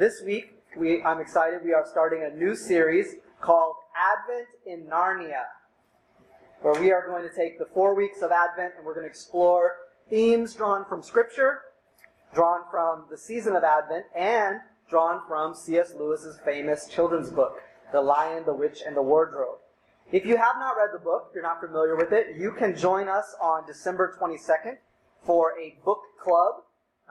This week, we, I'm excited, we are starting a new series called Advent in Narnia, where we are going to take the four weeks of Advent and we're going to explore themes drawn from Scripture, drawn from the season of Advent, and drawn from C.S. Lewis's famous children's book, The Lion, the Witch, and the Wardrobe. If you have not read the book, if you're not familiar with it, you can join us on December 22nd for a book club.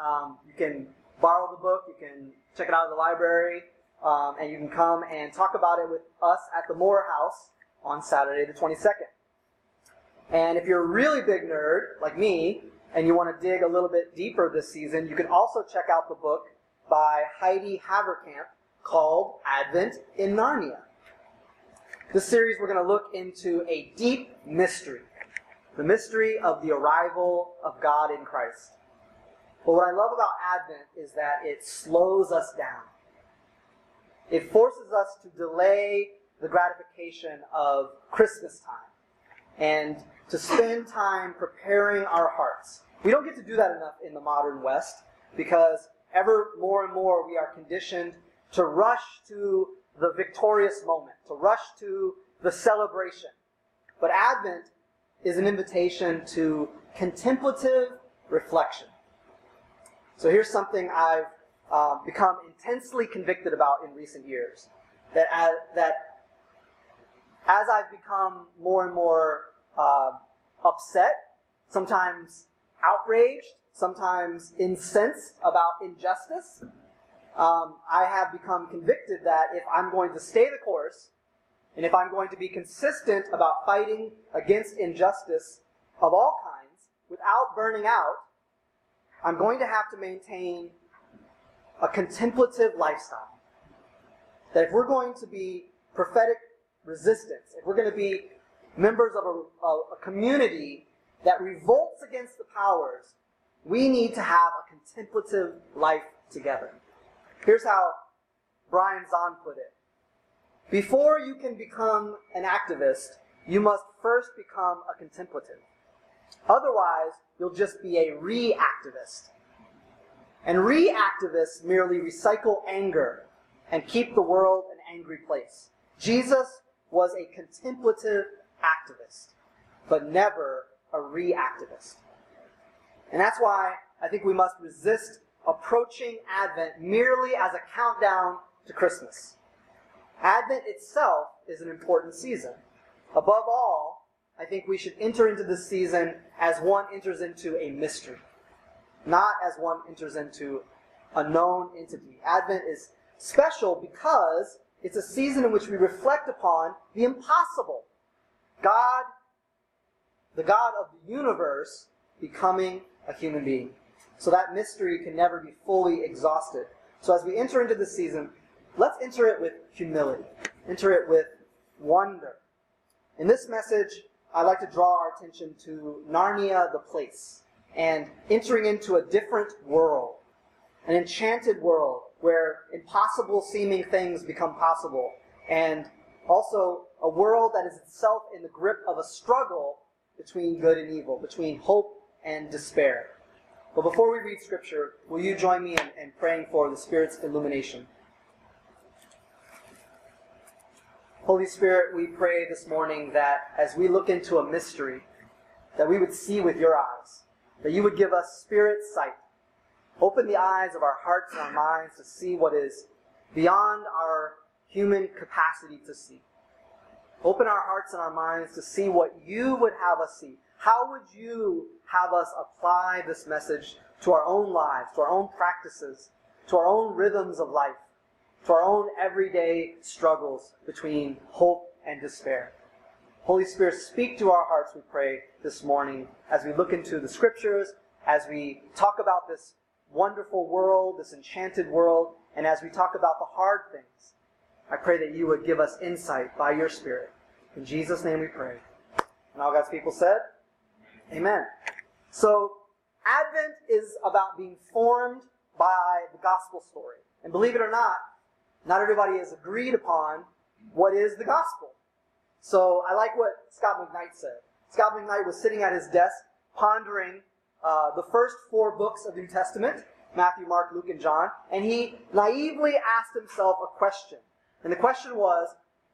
Um, you can borrow the book, you can check it out at the library, um, and you can come and talk about it with us at the Moore House on Saturday the 22nd. And if you're a really big nerd, like me, and you want to dig a little bit deeper this season, you can also check out the book by Heidi Haverkamp called Advent in Narnia. This series, we're going to look into a deep mystery the mystery of the arrival of God in Christ. But what I love about Advent is that it slows us down. It forces us to delay the gratification of Christmas time and to spend time preparing our hearts. We don't get to do that enough in the modern West because ever more and more we are conditioned to rush to the victorious moment, to rush to the celebration. But Advent is an invitation to contemplative reflection. So here's something I've uh, become intensely convicted about in recent years. That as, that as I've become more and more uh, upset, sometimes outraged, sometimes incensed about injustice, um, I have become convicted that if I'm going to stay the course, and if I'm going to be consistent about fighting against injustice of all kinds without burning out, I'm going to have to maintain a contemplative lifestyle. That if we're going to be prophetic resistance, if we're going to be members of a, a, community that revolts against the powers, we need to have a contemplative life together. Here's how Brian Zahnd put it before you can become an activist, you must first become a contemplative. Otherwise, you'll just be a reactivist. And reactivists merely recycle anger and keep the world an angry place. Jesus was a contemplative activist, but never a reactivist. And that's why I think we must resist approaching Advent merely as a countdown to Christmas. Advent itself is an important season. Above all, I think we should enter into this season as one enters into a mystery, not as one enters into a known entity. Advent is special because it's a season in which we reflect upon the impossible. God, the God of the universe, becoming a human being. So that mystery can never be fully exhausted. So as we enter into this season, let's enter it with humility, enter it with wonder. In this message, I'd like to draw our attention to Narnia the place and entering into a different world, an enchanted world where impossible seeming things become possible, and also a world that is itself in the grip of a struggle between good and evil, between hope and despair. But before we read Scripture, will you join me in, in praying for the Spirit's illumination? Holy Spirit, we pray this morning that as we look into a mystery, that we would see with your eyes, that you would give us spirit sight. Open the eyes of our hearts and our minds to see what is beyond our human capacity to see. Open our hearts and our minds to see what you would have us see. How would you have us apply this message to our own lives, to our own practices, to our own rhythms of life? To our own everyday struggles between hope and despair. Holy Spirit, speak to our hearts, we pray, this morning as we look into the scriptures, as we talk about this wonderful world, this enchanted world, and as we talk about the hard things. I pray that you would give us insight by your Spirit. In Jesus' name we pray. And all God's people said, Amen. So, Advent is about being formed by the gospel story. And believe it or not, not everybody has agreed upon what is the gospel. So I like what Scot McKnight said. Scot McKnight was sitting at his desk pondering uh, the first four books of the New Testament, Matthew, Mark, Luke, and John, and he naively asked himself a question. And the question was,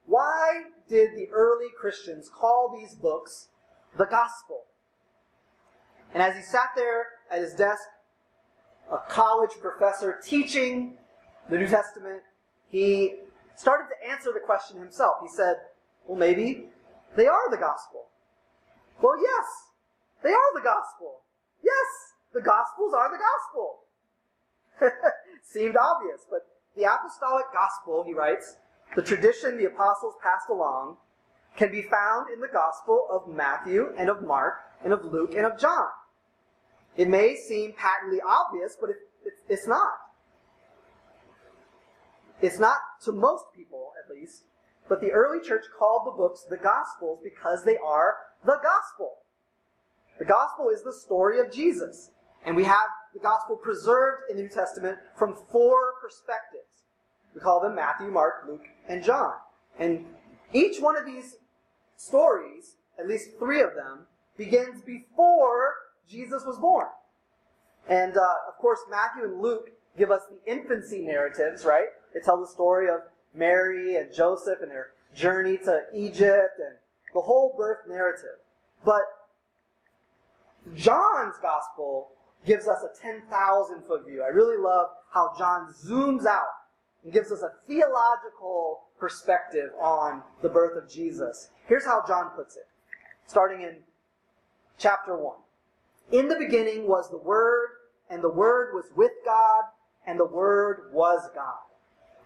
why did the early Christians call these books the gospel? And as he sat there at his desk, a college professor teaching the New Testament, he started to answer the question himself. He said, Well, maybe they are the gospel. Well, yes, they are the gospel. Yes, the gospels are the gospel. Seemed obvious, but the apostolic gospel, he writes, the tradition the apostles passed along, can be found in the gospel of Matthew and of Mark and of Luke and of John. It may seem patently obvious, but it, it, it's not. It's not to most people, at least, but the early church called the books the Gospels because they are the Gospel. The Gospel is the story of Jesus. And we have the Gospel preserved in the New Testament from four perspectives. We call them Matthew, Mark, Luke, and John. And each one of these stories, at least three of them, begins before Jesus was born. And uh, of course, Matthew and Luke give us the infancy narratives, right? They tells the story of Mary and Joseph and their journey to Egypt and the whole birth narrative. But John's gospel gives us a 10,000 foot view. I really love how John zooms out and gives us a theological perspective on the birth of Jesus. Here's how John puts it, starting in chapter 1. In the beginning was the Word, and the Word was with God, and the Word was God.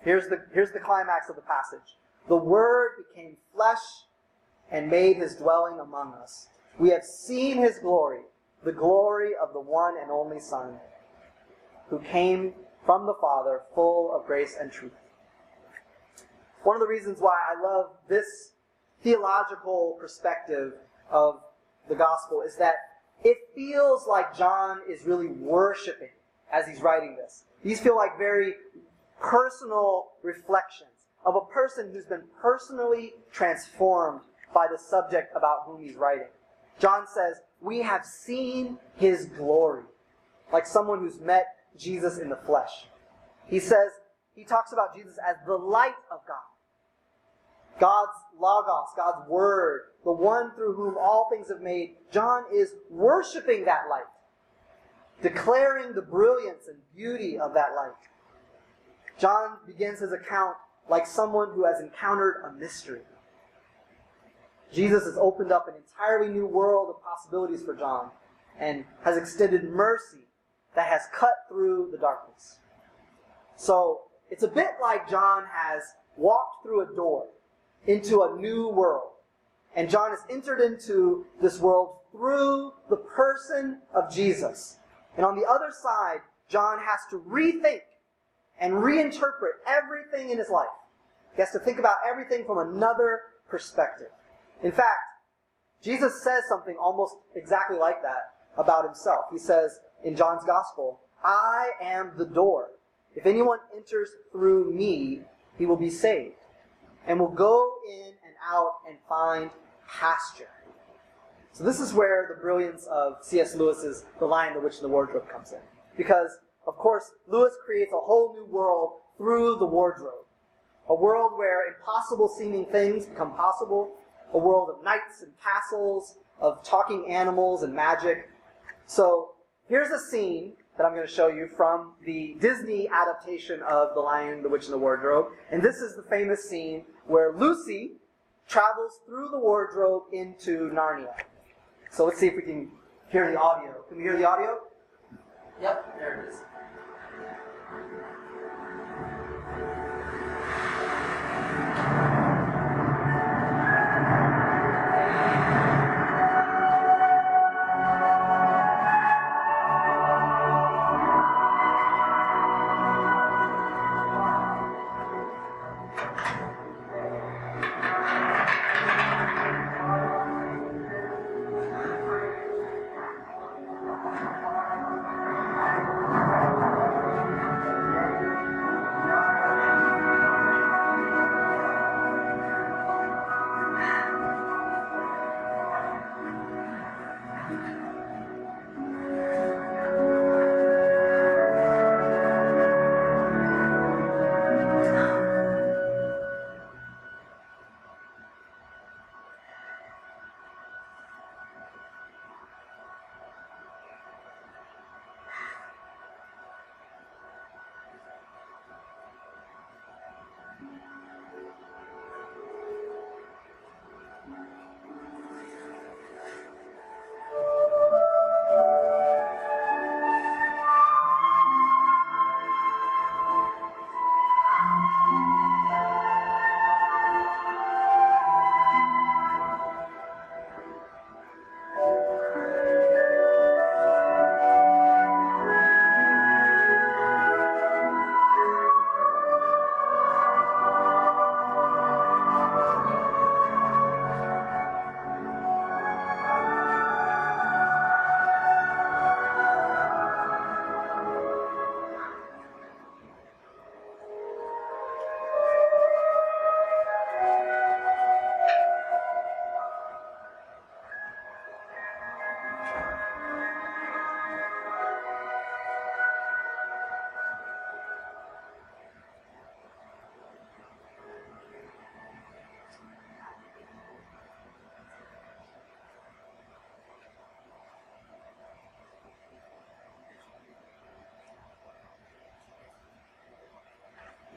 Here's the, here's the climax of the passage. The Word became flesh and made his dwelling among us. We have seen his glory, the glory of the one and only Son, who came from the Father, full of grace and truth. One of the reasons why I love this theological perspective of the gospel is that it feels like John is really worshiping as he's writing this. These feel like very personal reflections of a person who's been personally transformed by the subject about whom he's writing. John says, We have seen his glory, like someone who's met Jesus in the flesh. He says, he talks about Jesus as the light of God. God's Logos, God's Word, the one through whom all things have made. John is worshiping that light, declaring the brilliance and beauty of that light. John begins his account like someone who has encountered a mystery. Jesus has opened up an entirely new world of possibilities for John and has extended mercy that has cut through the darkness. So it's a bit like John has walked through a door into a new world. And John has entered into this world through the person of Jesus. And on the other side, John has to rethink and reinterpret everything in his life. He has to think about everything from another perspective. In fact, Jesus says something almost exactly like that about himself. He says in John's Gospel, I am the door. If anyone enters through me, he will be saved and will go in and out and find pasture. So this is where the brilliance of C.S. Lewis's The Lion, the Witch, and the Wardrobe comes in. Because of course, Lewis creates a whole new world through the wardrobe. A world where impossible seeming things become possible. A world of knights and castles, of talking animals and magic. So here's a scene that I'm going to show you from the Disney adaptation of The Lion, the Witch, and the Wardrobe. And this is the famous scene where Lucy travels through the wardrobe into Narnia. So let's see if we can hear the audio. Can we hear the audio? Yep, there it is.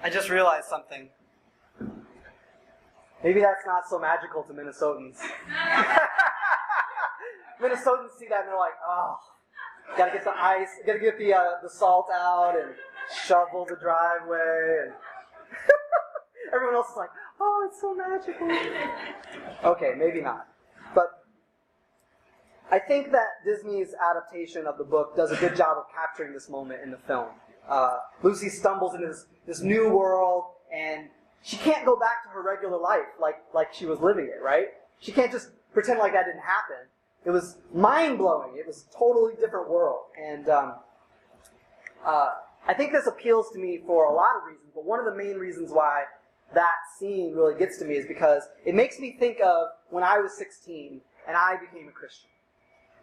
I just realized something. Maybe that's not so magical to Minnesotans. Minnesotans see that and they're like, oh, gotta get the ice, gotta get the uh, the salt out and shovel the driveway, and everyone else is like, oh, it's so magical. Okay, maybe not, but I think that Disney's adaptation of the book does a good job of capturing this moment in the film. Uh, Lucy stumbles into this, this new world, and she can't go back to her regular life like, like she was living it, right? She can't just pretend like that didn't happen. It was mind blowing. It was a totally different world. And um, uh, I think this appeals to me for a lot of reasons, but one of the main reasons why that scene really gets to me is because it makes me think of when I was 16 and I became a Christian.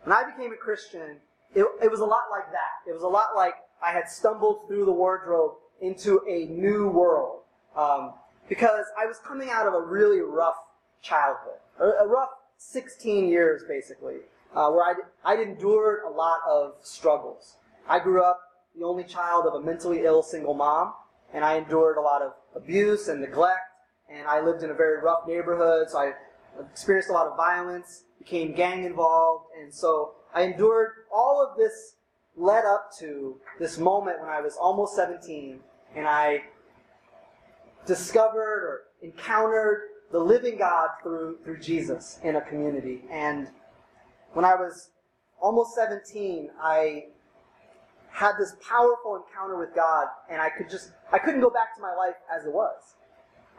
When I became a Christian, it, it was a lot like that. It was a lot like I had stumbled through the wardrobe into a new world. Um, because I was coming out of a really rough childhood, a, rough 16 years basically, uh, where I'd, I'd endured a lot of struggles. I grew up the only child of a mentally ill single mom, and I endured a lot of abuse and neglect, and I lived in a very rough neighborhood, so I experienced a lot of violence, became gang involved, and so I endured all of this led up to this moment when I was almost 17 and I discovered or encountered the living God through, through Jesus in a community. And when I was almost 17, I had this powerful encounter with God and I could just, I couldn't go back to my life as it was.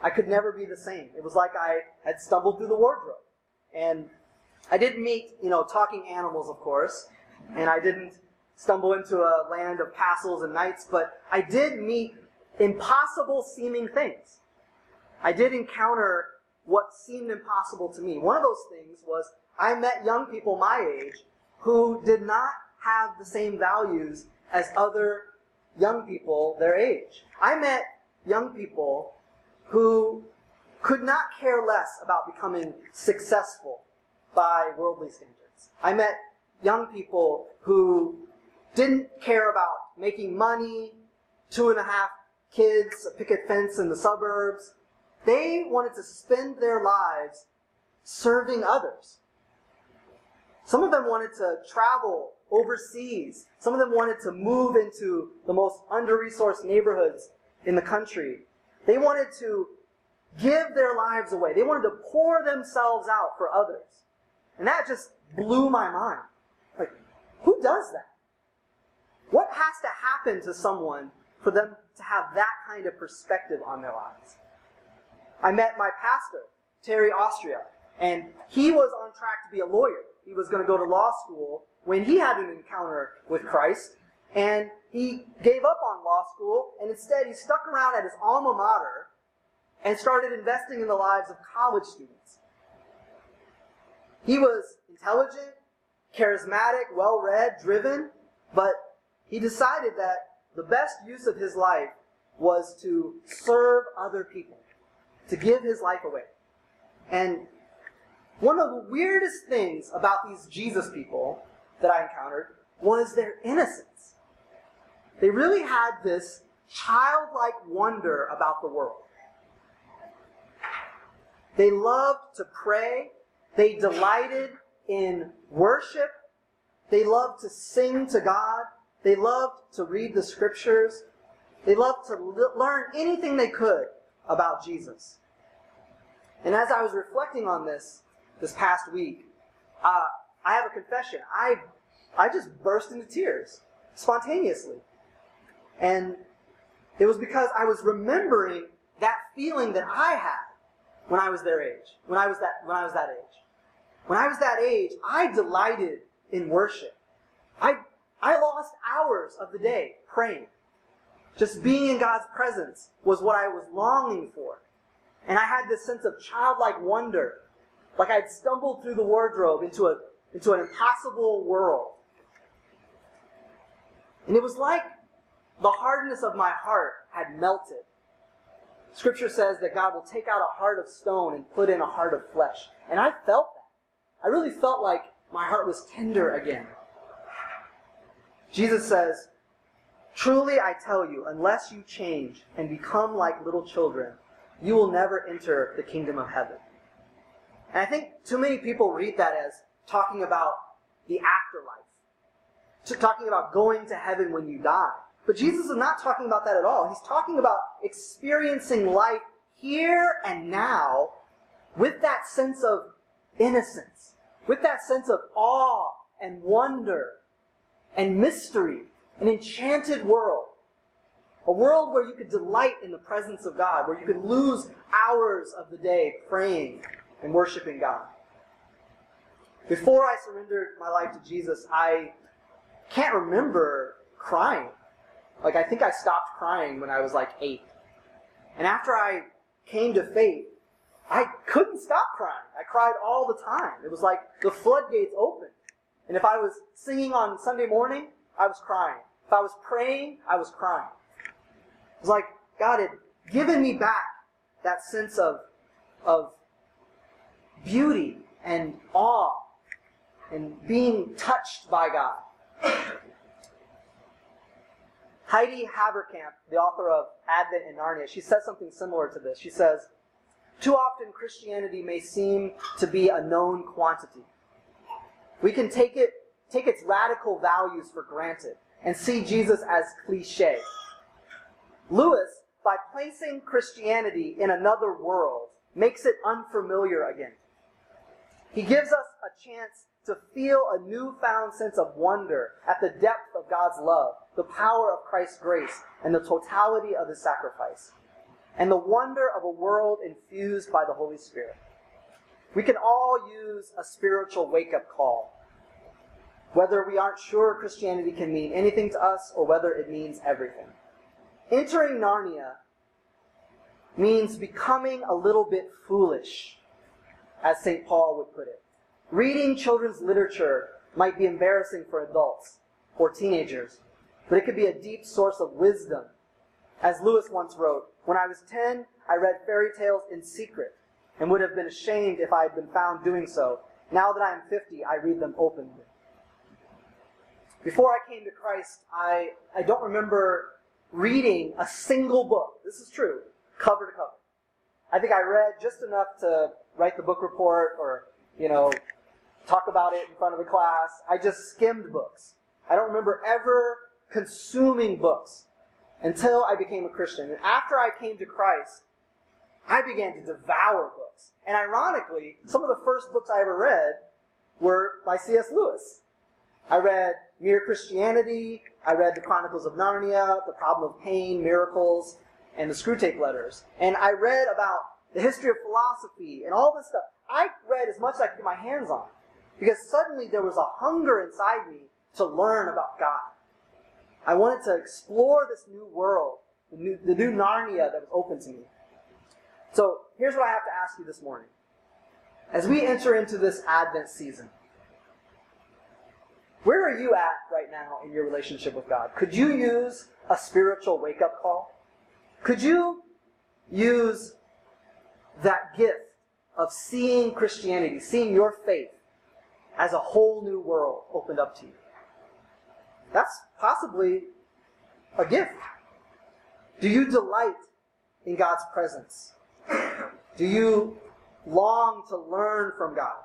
I could never be the same. It was like I had stumbled through the wardrobe. And I didn't meet, you know, talking animals, of course, and I didn't stumble into a land of castles and knights, but I did meet impossible seeming things. I did encounter what seemed impossible to me. One of those things was I met young people my age who did not have the same values as other young people their age. I met young people who could not care less about becoming successful by worldly standards. I met young people who didn't care about making money, two and a half kids, a picket fence in the suburbs. They wanted to spend their lives serving others. Some of them wanted to travel overseas. Some of them wanted to move into the most under-resourced neighborhoods in the country. They wanted to give their lives away. They wanted to pour themselves out for others. And that just blew my mind. Like, who does that? What has to happen to someone for them to have that kind of perspective on their lives? I met my pastor, Terry Austria, and he was on track to be a lawyer. He was going to go to law school when he had an encounter with Christ, and he gave up on law school, and instead he stuck around at his alma mater and started investing in the lives of college students. He was intelligent, charismatic, well read, driven, but he decided that the best use of his life was to serve other people, to give his life away. And one of the weirdest things about these Jesus people that I encountered was their innocence. They really had this childlike wonder about the world. They loved to pray. They delighted in worship. They loved to sing to God. They loved to read the scriptures. They loved to learn anything they could about Jesus. And as I was reflecting on this this past week, uh, I have a confession. I, I just burst into tears spontaneously. And it was because I was remembering that feeling that I had when I was their age, when I was that, when I was that age. When I was that age, I delighted in worship. I, I lost hours of the day praying. Just being in God's presence was what I was longing for. And I had this sense of childlike wonder, like I'd stumbled through the wardrobe into, a, into an impossible world. And it was like the hardness of my heart had melted Scripture says that God will take out a heart of stone and put in a heart of flesh. And I felt that. I really felt like my heart was tender again. Jesus says, Truly I tell you, unless you change and become like little children, you will never enter the kingdom of heaven. And I think too many people read that as talking about the afterlife, talking about going to heaven when you die. But Jesus is not talking about that at all. He's talking about experiencing life here and now with that sense of innocence, with that sense of awe and wonder and mystery, an enchanted world. A world where you could delight in the presence of God, where you could lose hours of the day praying and worshiping God. Before I surrendered my life to Jesus, I can't remember crying. Like, I think I stopped crying when I was like eight. And after I came to faith, I couldn't stop crying. I cried all the time. It was like the floodgates opened. And if I was singing on Sunday morning, I was crying. If I was praying, I was crying. It was like God had given me back that sense of, of beauty and awe and being touched by God. Heidi Haverkamp, the author of Advent in Narnia, she says something similar to this. She says, Too often Christianity may seem to be a known quantity. We can take it, take its radical values for granted and see Jesus as cliche. Lewis, by placing Christianity in another world, makes it unfamiliar again. He gives us a chance to feel a newfound sense of wonder at the depth of God's love, the power of Christ's grace, and the totality of his sacrifice, and the wonder of a world infused by the Holy Spirit. We can all use a spiritual wake up call, whether we aren't sure Christianity can mean anything to us or whether it means everything. Entering Narnia means becoming a little bit foolish, as St. Paul would put it. Reading children's literature might be embarrassing for adults or teenagers, but it could be a deep source of wisdom. As Lewis once wrote, When I was 10, I read fairy tales in secret and would have been ashamed if I had been found doing so. Now that I am 50, I read them openly. Before I came to Christ, I, I don't remember reading a single book. This is true, cover to cover. I think I read just enough to write the book report or, you know, talk about it in front of the class. I just skimmed books. I don't remember ever consuming books until I became a Christian. And after I came to Christ, I began to devour books. And ironically, some of the first books I ever read were by C.S. Lewis. I read Mere Christianity, I read The Chronicles of Narnia, The Problem of Pain, Miracles, and the Screwtape Letters. And I read about the history of philosophy and all this stuff. I read as much as I could get my hands on. Because suddenly there was a hunger inside me to learn about God. I wanted to explore this new world, the new, the new Narnia that was open to me. So here's what I have to ask you this morning. As we enter into this Advent season, where are you at right now in your relationship with God? Could you use a spiritual wake up call? Could you use that gift of seeing Christianity, seeing your faith as a whole new world opened up to you? That's possibly a gift. Do you delight in God's presence? Do you long to learn from God?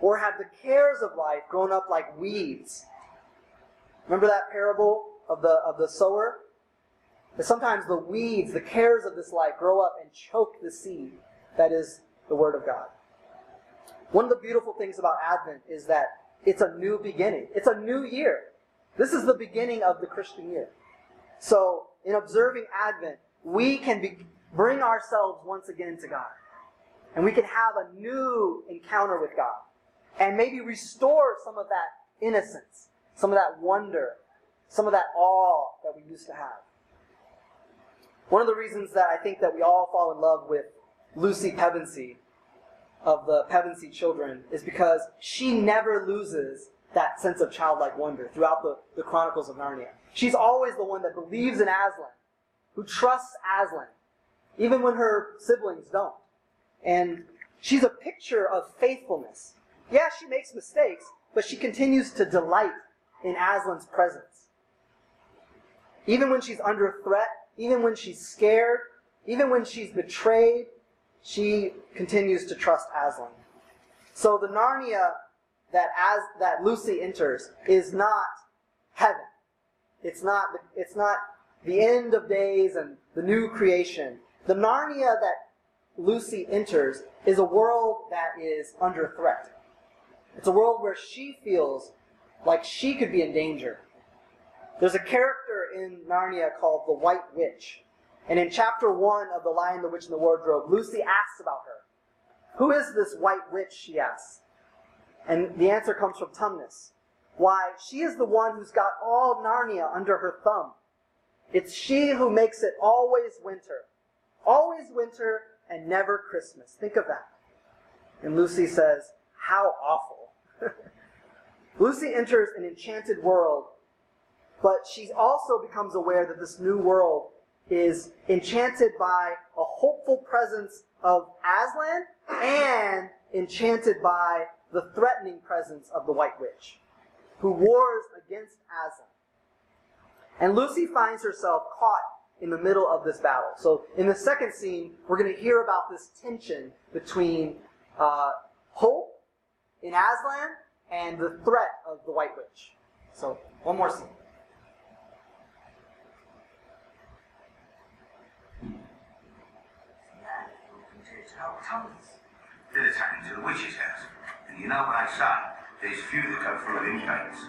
Or have the cares of life grown up like weeds? Remember that parable of the, of the sower? That sometimes the weeds, the cares of this life, grow up and choke the seed that is the Word of God. One of the beautiful things about Advent is that it's a new beginning. It's a new year. This is the beginning of the Christian year. So, in observing Advent, we can be, bring ourselves once again to God. And we can have a new encounter with God. And maybe restore some of that innocence, some of that wonder, some of that awe that we used to have. One of the reasons that I think that we all fall in love with Lucy Pevensie of the Pevensie children is because she never loses that sense of childlike wonder throughout the, the Chronicles of Narnia. She's always the one that believes in Aslan, who trusts Aslan, even when her siblings don't. And she's a picture of faithfulness. Yeah, she makes mistakes, but she continues to delight in Aslan's presence. Even when she's under threat, even when she's scared, even when she's betrayed, she continues to trust Aslan. So the Narnia that as that Lucy enters is not heaven. It's not it's not the end of days and the new creation. The Narnia that Lucy enters is a world that is under threat. It's a world where she feels like she could be in danger. There's a character in Narnia called the White Witch. And in chapter 1 of The Lion, the Witch, and the Wardrobe, Lucy asks about her. Who is this White Witch, she asks. And the answer comes from Tumnus. Why, she is the one who's got all Narnia under her thumb. It's she who makes it always winter. Always winter and never Christmas. Think of that. And Lucy says, How awful. Lucy enters an enchanted world, but she also becomes aware that this new world is enchanted by a hopeful presence of Aslan and enchanted by the threatening presence of the White Witch, who wars against Aslan. And Lucy finds herself caught in the middle of this battle. So in the second scene, we're going to hear about this tension between uh, hope in Aslan and the threat of the White Witch. So one more scene. Did attack into the witch's house. And you know what I say? There's few that go through them gates.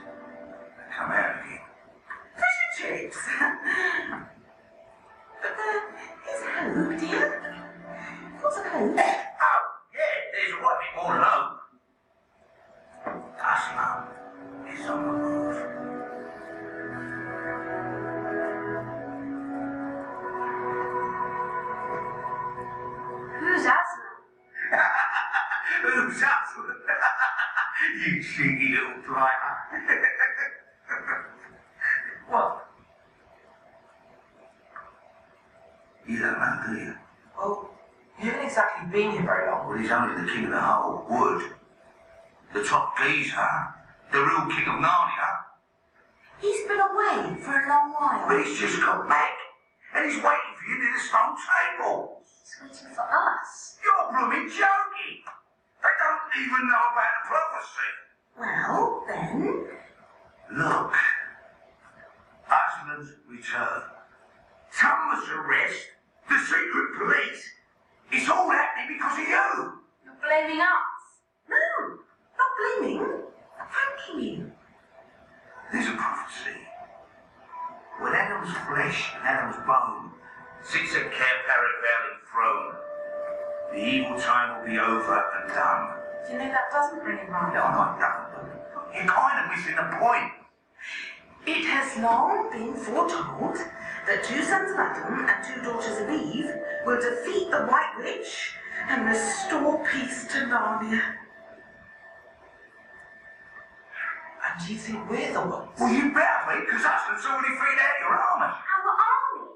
They come out again. Fish and chips. there's a hope, dear. What's a hope? Oh, yeah, there's a bit more than hope. Cosmo is on the move. Who's Aslan? Who's up? you cheeky little blighter. what? You don't know, do you? Well, you haven't exactly been here very long. Well, he's only the king of the whole wood. The top geezer, the real king of Narnia. He's been away for a long while. But he's just come back. And he's waiting for you near the stone table. He's waiting for us. You're blooming joking. They don't even know about the prophecy. Well, then, Look. Aslan's return. Tumnus' arrest. The secret police. It's all happening because of you. you're blaming us. No, not blaming. I'm thanking you. There's a prophecy. When Adam's flesh and Adam's bone sits at Cair Paravel enthroned, the evil time will be over and done. Do you know that doesn't really No, rhyme? I'm not done. You're kind of missing the point. It has long been foretold that two sons of Adam and two daughters of Eve will defeat the White Witch and restore peace to Narnia. And do you think we're the ones? Well, you better be, because Aslan's already freed out your army. Our army!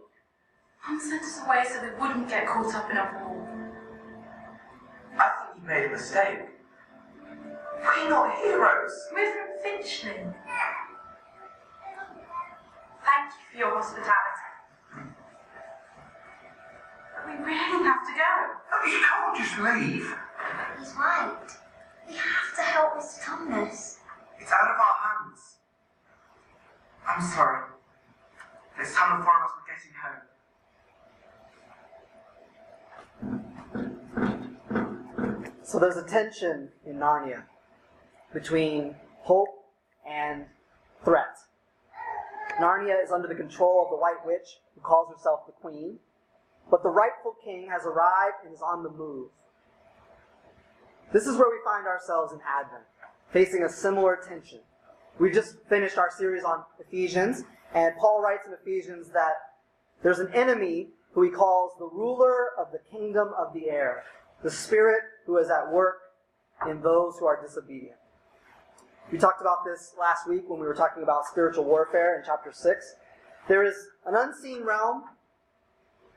Mum sent us away so we wouldn't get caught up in a war. I think you made a mistake. We're not heroes. We're from Finchley. Thank you for your hospitality. But we really have to go. No, You can't just leave. He's right. We have to help Mr. Tumnus. It's out of our hands. I'm sorry. It's time the four of us were getting home. So there's a tension in Narnia between hope and threat. Narnia is under the control of the White Witch, who calls herself the Queen, but the rightful king has arrived and is on the move. This is where we find ourselves in Advent, facing a similar tension. We just finished our series on Ephesians, and Paul writes in Ephesians that there's an enemy who he calls the ruler of the kingdom of the air, the spirit who is at work in those who are disobedient. We talked about this last week when we were talking about spiritual warfare in chapter 6. There is an unseen realm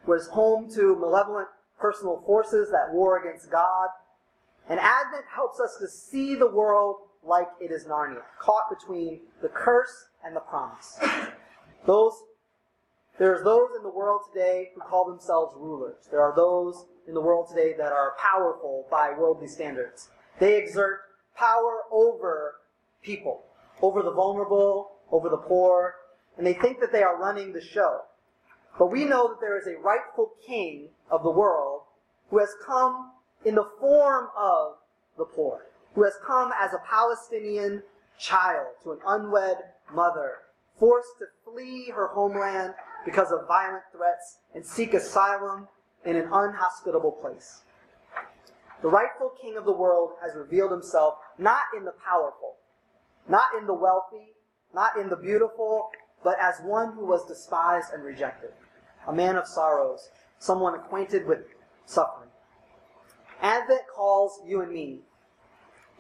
is home to malevolent personal forces that war against God. And Advent helps us to see the world like it is Narnia, caught between the curse and the promise. Those there's those in the world today who call themselves rulers. There are those in the world today that are powerful by worldly standards. They exert power over people, over the vulnerable, over the poor, and they think that they are running the show. But we know that there is a rightful king of the world who has come in the form of the poor, who has come as a Palestinian child to an unwed mother, forced to flee her homeland because of violent threats and seek asylum in an unhospitable place. The rightful king of the world has revealed himself not in the powerful, not in the wealthy, not in the beautiful, but as one who was despised and rejected, a man of sorrows, someone acquainted with suffering. Advent calls you and me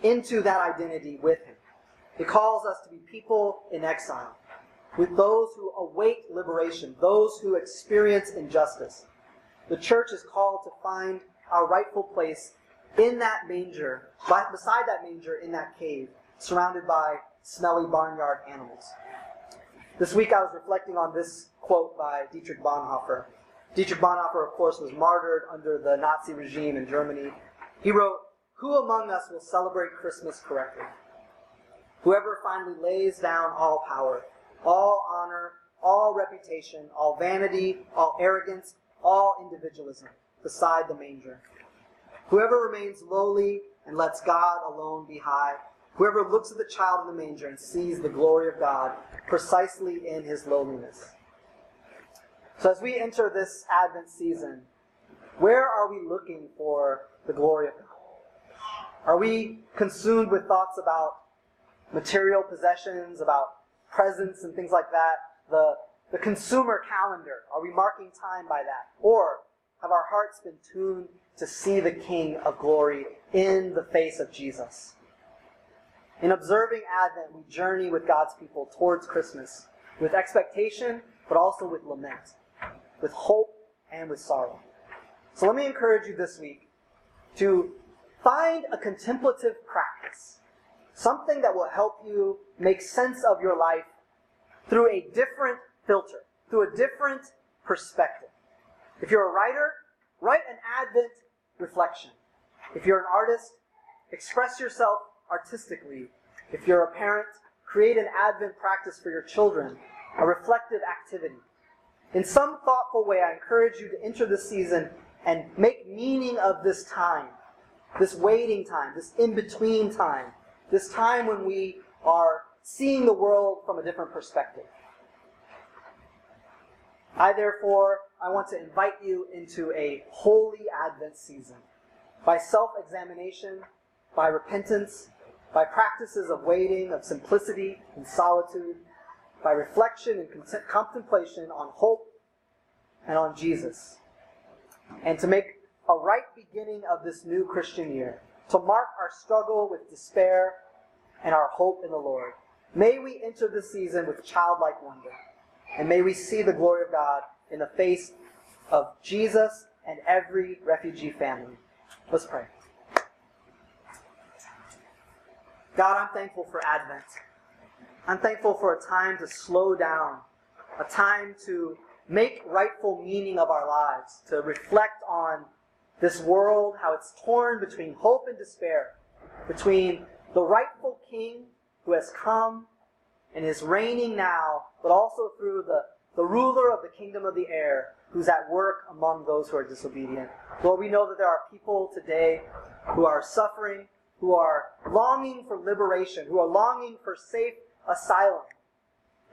into that identity with him. It calls us to be people in exile, with those who await liberation, those who experience injustice. The church is called to find our rightful place in that manger, by, beside that manger in that cave, surrounded by smelly barnyard animals. This week I was reflecting on this quote by Dietrich Bonhoeffer. Dietrich Bonhoeffer, of course, was martyred under the Nazi regime in Germany. He wrote, Who among us will celebrate Christmas correctly? Whoever finally lays down all power, all honor, all reputation, all vanity, all arrogance, all individualism beside the manger. Whoever remains lowly and lets God alone be high. Whoever looks at the child in the manger and sees the glory of God precisely in his lowliness. So as we enter this Advent season, where are we looking for the glory of God? Are we consumed with thoughts about material possessions, about presents and things like that? The, the consumer calendar, are we marking time by that? Or have our hearts been tuned to see the King of glory in the face of Jesus? In observing Advent, we journey with God's people towards Christmas with expectation, but also with lament, with hope and with sorrow. So let me encourage you this week to find a contemplative practice, something that will help you make sense of your life through a different filter, through a different perspective. If you're a writer, write an Advent reflection. If you're an artist, express yourself artistically. If you're a parent, create an Advent practice for your children, a reflective activity. In some thoughtful way, I encourage you to enter this season and make meaning of this time, this waiting time, this in between time, this time when we are seeing the world from a different perspective. I therefore I want to invite you into a holy Advent season by self-examination, by repentance, by practices of waiting, of simplicity and solitude, by reflection and contemplation on hope and on Jesus. And to make a right beginning of this new Christian year, to mark our struggle with despair and our hope in the Lord. May we enter this season with childlike wonder, and may we see the glory of God in the face of Jesus and every refugee family. Let's pray. God, I'm thankful for Advent. I'm thankful for a time to slow down, a time to make rightful meaning of our lives, to reflect on this world, how it's torn between hope and despair, between the rightful king who has come and is reigning now, but also through the, the ruler of the kingdom of the air who's at work among those who are disobedient. Lord, we know that there are people today who are suffering, who are longing for liberation, who are longing for safe asylum.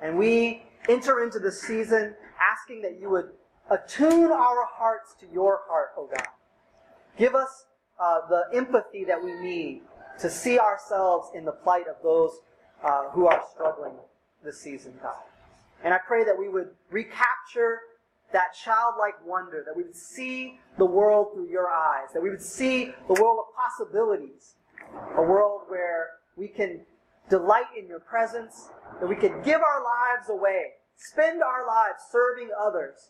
And we enter into this season asking that you would attune our hearts to your heart, O God. Give us uh, the empathy that we need to see ourselves in the plight of those uh, who are struggling this season, God. And I pray that we would recapture that childlike wonder, that we would see the world through your eyes, that we would see the world of possibilities, a world where we can delight in your presence, that we can give our lives away, spend our lives serving others,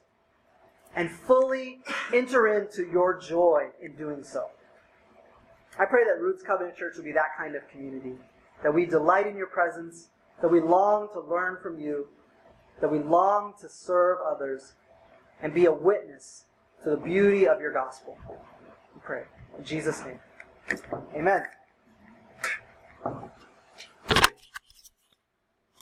and fully enter into your joy in doing so. I pray that Roots Covenant Church will be that kind of community, that we delight in your presence, that we long to learn from you, that we long to serve others, and be a witness to the beauty of your gospel. We pray. In Jesus' name. Amen.